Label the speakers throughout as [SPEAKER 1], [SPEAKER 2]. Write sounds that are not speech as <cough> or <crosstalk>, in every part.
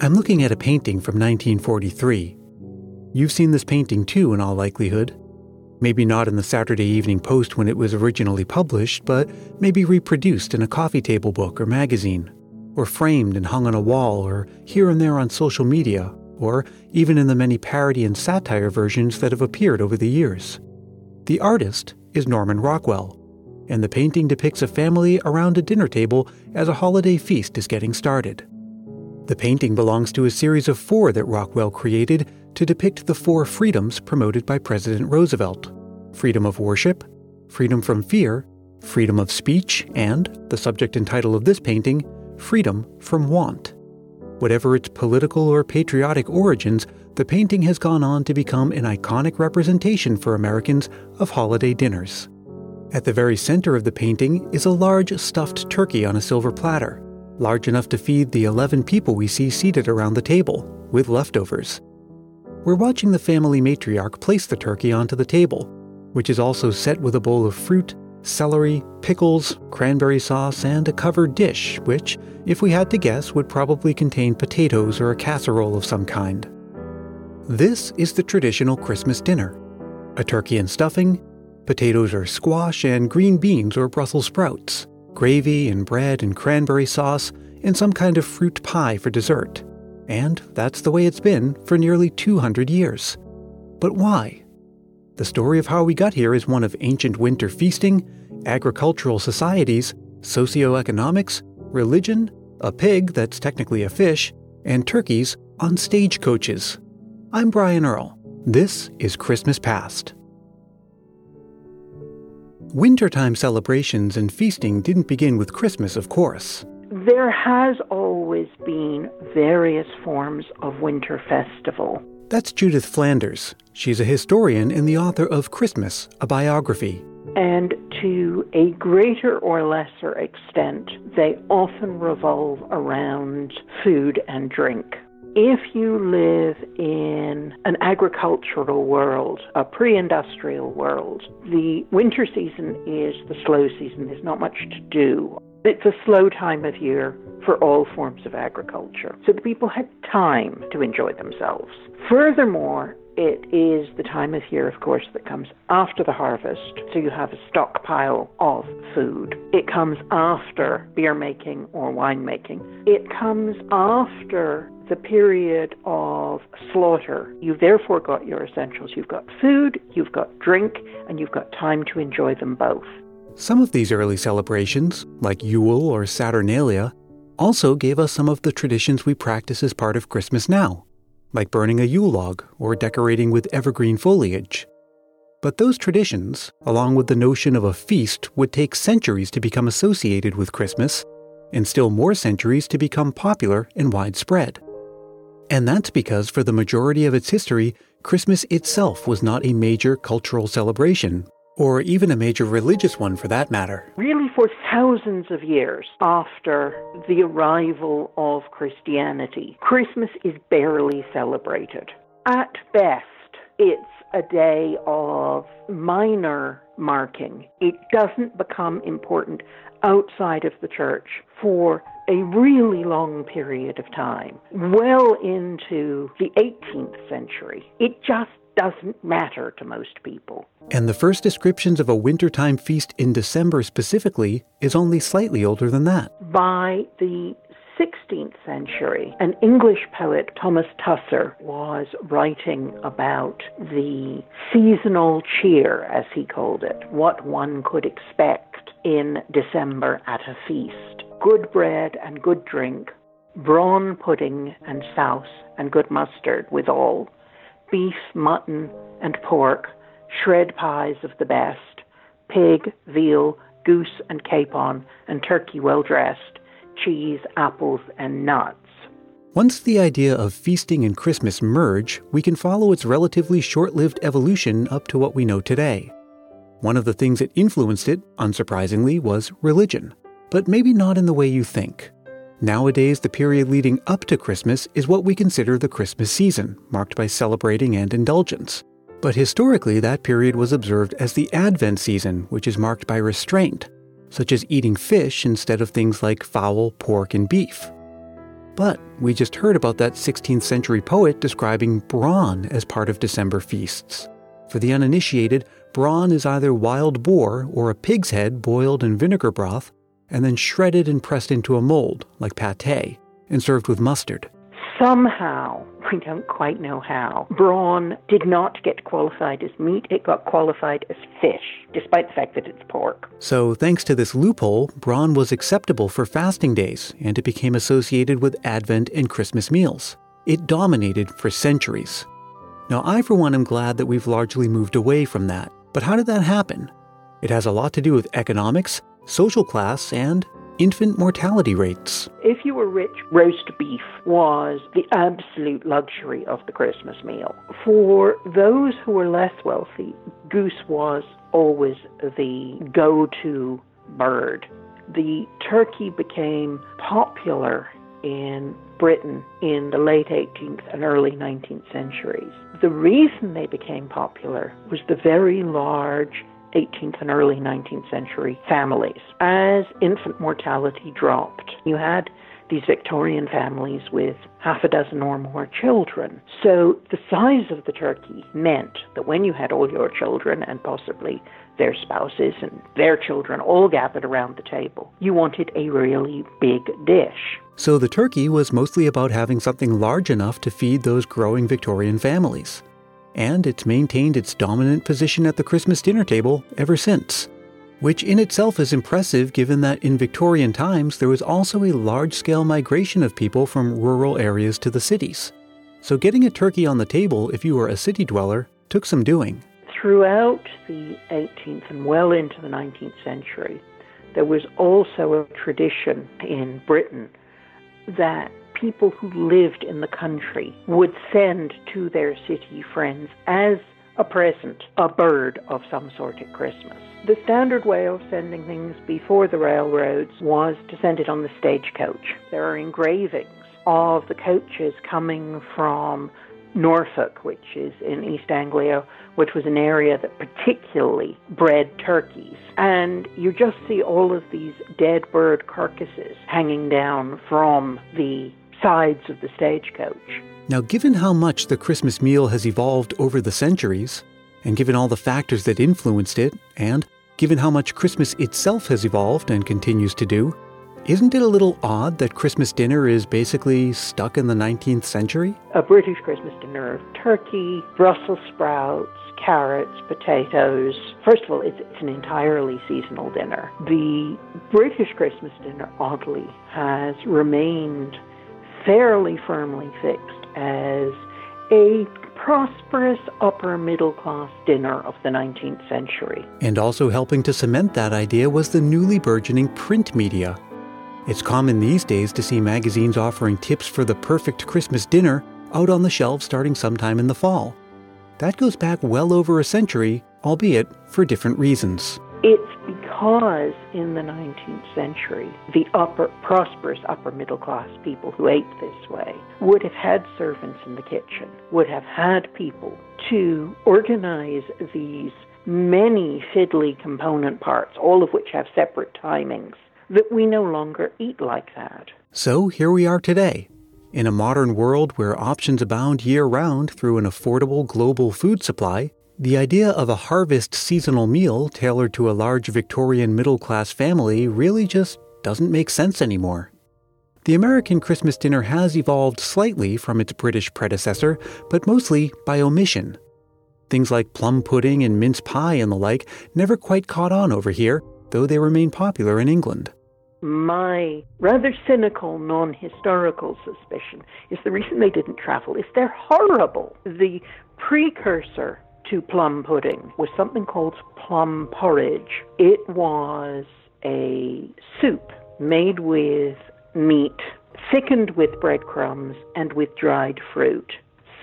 [SPEAKER 1] I'm looking at a painting from 1943. You've seen this painting too, in all likelihood. Maybe not in the Saturday Evening Post when it was originally published, but maybe reproduced in a coffee table book or magazine, or framed and hung on a wall, or here and there on social media, or even in the many parody and satire versions that have appeared over the years. The artist is Norman Rockwell, and the painting depicts a family around a dinner table as a holiday feast is getting started. The painting belongs to a series of four that Rockwell created to depict the four freedoms promoted by President Roosevelt freedom of worship, freedom from fear, freedom of speech, and, the subject and title of this painting, freedom from want. Whatever its political or patriotic origins, the painting has gone on to become an iconic representation for Americans of holiday dinners. At the very center of the painting is a large stuffed turkey on a silver platter large enough to feed the 11 people we see seated around the table, with leftovers. We're watching the family matriarch place the turkey onto the table, which is also set with a bowl of fruit, celery, pickles, cranberry sauce, and a covered dish, which, if we had to guess, would probably contain potatoes or a casserole of some kind. This is the traditional Christmas dinner a turkey and stuffing, potatoes or squash, and green beans or Brussels sprouts gravy and bread and cranberry sauce, and some kind of fruit pie for dessert. And that's the way it's been for nearly 200 years. But why? The story of how we got here is one of ancient winter feasting, agricultural societies, socioeconomics, religion, a pig that's technically a fish, and turkeys on stagecoaches. I'm Brian Earl. This is Christmas Past. Wintertime celebrations and feasting didn't begin with Christmas, of course.
[SPEAKER 2] There has always been various forms of winter festival.
[SPEAKER 1] That's Judith Flanders. She's a historian and the author of Christmas, a biography.
[SPEAKER 2] And to a greater or lesser extent, they often revolve around food and drink. If you live in an agricultural world, a pre industrial world, the winter season is the slow season. There's not much to do. It's a slow time of year for all forms of agriculture. So the people had time to enjoy themselves. Furthermore, it is the time of year, of course, that comes after the harvest, so you have a stockpile of food. It comes after beer making or wine making. It comes after the period of slaughter. You've therefore got your essentials. You've got food, you've got drink, and you've got time to enjoy them both.
[SPEAKER 1] Some of these early celebrations, like Yule or Saturnalia, also gave us some of the traditions we practice as part of Christmas now like burning a Yule log or decorating with evergreen foliage. But those traditions, along with the notion of a feast, would take centuries to become associated with Christmas, and still more centuries to become popular and widespread. And that's because, for the majority of its history, Christmas itself was not a major cultural celebration, or even a major religious one for that matter.
[SPEAKER 2] Really, for thousands of years after the arrival of Christianity, Christmas is barely celebrated. At best, it's a day of minor marking. It doesn't become important outside of the church for a really long period of time, well into the 18th century. It just doesn't matter to most people.
[SPEAKER 1] And the first descriptions of a wintertime feast in December specifically is only slightly older than that.
[SPEAKER 2] By the 16th century, an English poet, Thomas Tusser, was writing about the seasonal cheer, as he called it, what one could expect in December at a feast. Good bread and good drink, brawn pudding and sauce and good mustard withal, beef, mutton, and pork, shred pies of the best, pig, veal, goose and capon, and turkey well dressed, cheese, apples, and nuts.
[SPEAKER 1] Once the idea of feasting and Christmas merge, we can follow its relatively short lived evolution up to what we know today. One of the things that influenced it, unsurprisingly, was religion, but maybe not in the way you think. Nowadays, the period leading up to Christmas is what we consider the Christmas season, marked by celebrating and indulgence. But historically, that period was observed as the Advent season, which is marked by restraint, such as eating fish instead of things like fowl, pork, and beef. But we just heard about that 16th century poet describing brawn as part of December feasts. For the uninitiated, brawn is either wild boar or a pig's head boiled in vinegar broth and then shredded and pressed into a mold, like pate, and served with mustard.
[SPEAKER 2] Somehow, <laughs> we don't quite know how, brawn did not get qualified as meat, it got qualified as fish, despite the fact that it's pork.
[SPEAKER 1] So, thanks to this loophole, brawn was acceptable for fasting days, and it became associated with Advent and Christmas meals. It dominated for centuries. Now, I, for one, am glad that we've largely moved away from that. But how did that happen? It has a lot to do with economics, social class, and infant mortality rates.
[SPEAKER 2] If you were rich, roast beef was the absolute luxury of the Christmas meal. For those who were less wealthy, goose was always the go to bird. The turkey became popular in Britain in the late 18th and early 19th centuries. The reason they became popular was the very large 18th and early 19th century families. As infant mortality dropped, you had these Victorian families with half a dozen or more children. So the size of the turkey meant that when you had all your children and possibly their spouses and their children all gathered around the table, you wanted a really big dish.
[SPEAKER 1] So the turkey was mostly about having something large enough to feed those growing Victorian families and it's maintained its dominant position at the Christmas dinner table ever since. Which in itself is impressive given that in Victorian times there was also a large scale migration of people from rural areas to the cities. So getting a turkey on the table if you were a city dweller took some doing.
[SPEAKER 2] Throughout the 18th and well into the 19th century, there was also a tradition in Britain that people who lived in the country would send to their city friends as a present a bird of some sort at Christmas. The standard way of sending things before the railroads was to send it on the stagecoach. There are engravings of the coaches coming from Norfolk, which is in East Anglia, which was an area that particularly bred turkeys. And you just see all of these dead bird carcasses hanging down from the sides of the stagecoach.
[SPEAKER 1] Now, given how much the Christmas meal has evolved over the centuries, and given all the factors that influenced it, and given how much Christmas itself has evolved and continues to do, isn't it a little odd that Christmas dinner is basically stuck in the 19th century?
[SPEAKER 2] A British Christmas dinner of turkey, Brussels sprouts, carrots, potatoes. First of all, it's, it's, an entirely seasonal dinner. The British Christmas dinner, oddly, has remained fairly firmly fixed as a prosperous upper middle class dinner of the 19th century.
[SPEAKER 1] And also helping to cement that idea was the newly burgeoning print media. It's common these days to see magazines offering tips for the perfect Christmas dinner out on the shelves starting sometime in the fall. That goes back well over a century, albeit for different reasons.
[SPEAKER 2] It's because in the 19th century, the upper, prosperous upper middle class people who ate this way would have had servants in the kitchen, would have had people to organize these many fiddly component parts, all of which have separate timings, that we no longer eat like that.
[SPEAKER 1] So here we are today. In a modern world where options abound year round through an affordable global food supply, the idea of a harvest seasonal meal tailored to a large Victorian middle class family really just doesn't make sense anymore. The American Christmas dinner has evolved slightly from its British predecessor, but mostly by omission. Things like plum pudding and mince pie and the like never quite caught on over here, though they remain popular in England.
[SPEAKER 2] My rather cynical, non historical suspicion is the reason they didn't travel is they're horrible. The precursor to plum pudding was something called plum porridge. It was a soup made with meat, thickened with breadcrumbs, and with dried fruit.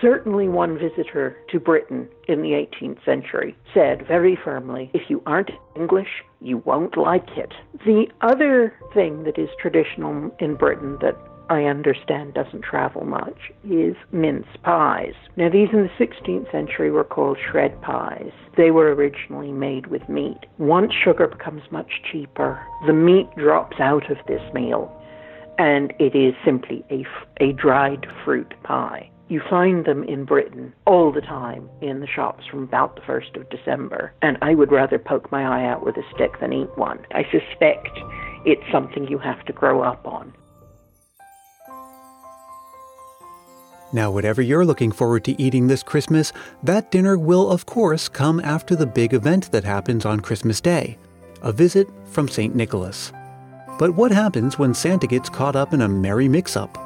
[SPEAKER 2] Certainly, one visitor to Britain in the 18th century said very firmly, if you aren't English, you won't like it. The other thing that is traditional in Britain that I understand doesn't travel much, is mince pies. Now, these in the 16th century were called shred pies. They were originally made with meat. Once sugar becomes much cheaper, the meat drops out of this meal. and it is simply a, a dried fruit pie. You find them in Britain all the time in the shops from about the 1st of December, and I would rather poke my eye out with a stick than eat one. I suspect it's something you have to grow up on.
[SPEAKER 1] Now, whatever you're looking forward to eating this Christmas, that dinner will, of course, come after the big event that happens on Christmas Day a visit from St. Nicholas. But what happens when Santa gets caught up in a merry mix up?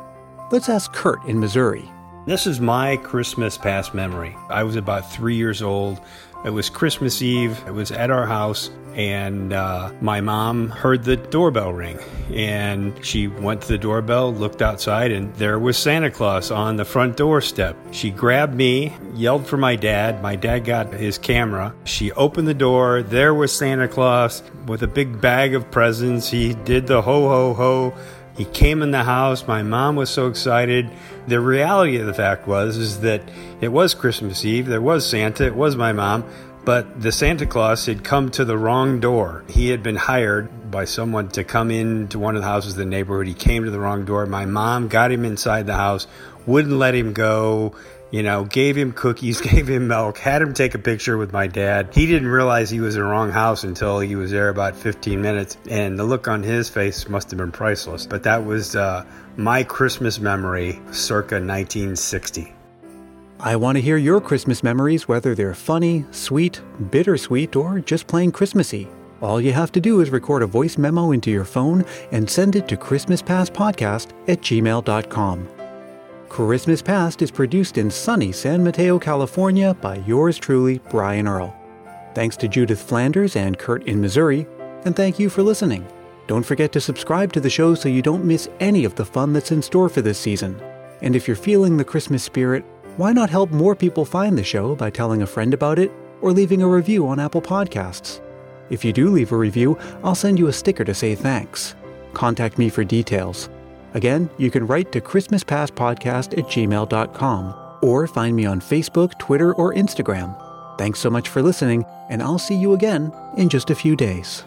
[SPEAKER 1] Let's ask Kurt in Missouri.
[SPEAKER 3] This is my Christmas past memory. I was about three years old. It was Christmas Eve. It was at our house, and uh, my mom heard the doorbell ring. And she went to the doorbell, looked outside, and there was Santa Claus on the front doorstep. She grabbed me, yelled for my dad. My dad got his camera. She opened the door. There was Santa Claus with a big bag of presents. He did the ho, ho, ho. He came in the house. My mom was so excited. The reality of the fact was is that it was Christmas Eve. There was Santa. It was my mom. But the Santa Claus had come to the wrong door. He had been hired by someone to come into one of the houses in the neighborhood. He came to the wrong door. My mom got him inside the house, wouldn't let him go you know, gave him cookies, <laughs> gave him milk, had him take a picture with my dad. He didn't realize he was in the wrong house until he was there about 15 minutes, and the look on his face must have been priceless. But that was uh, my Christmas memory circa 1960.
[SPEAKER 1] I want to hear your Christmas memories, whether they're funny, sweet, bittersweet, or just plain Christmassy. All you have to do is record a voice memo into your phone and send it to ChristmasPastPodcast at gmail.com. Christmas Past is produced in sunny San Mateo, California by yours truly, Brian Earl. Thanks to Judith Flanders and Kurt in Missouri, and thank you for listening. Don't forget to subscribe to the show so you don't miss any of the fun that's in store for this season. And if you're feeling the Christmas spirit, why not help more people find the show by telling a friend about it or leaving a review on Apple Podcasts? If you do leave a review, I'll send you a sticker to say thanks. Contact me for details. Again, you can write to ChristmasPastPodcast at gmail.com or find me on Facebook, Twitter, or Instagram. Thanks so much for listening, and I'll see you again in just a few days.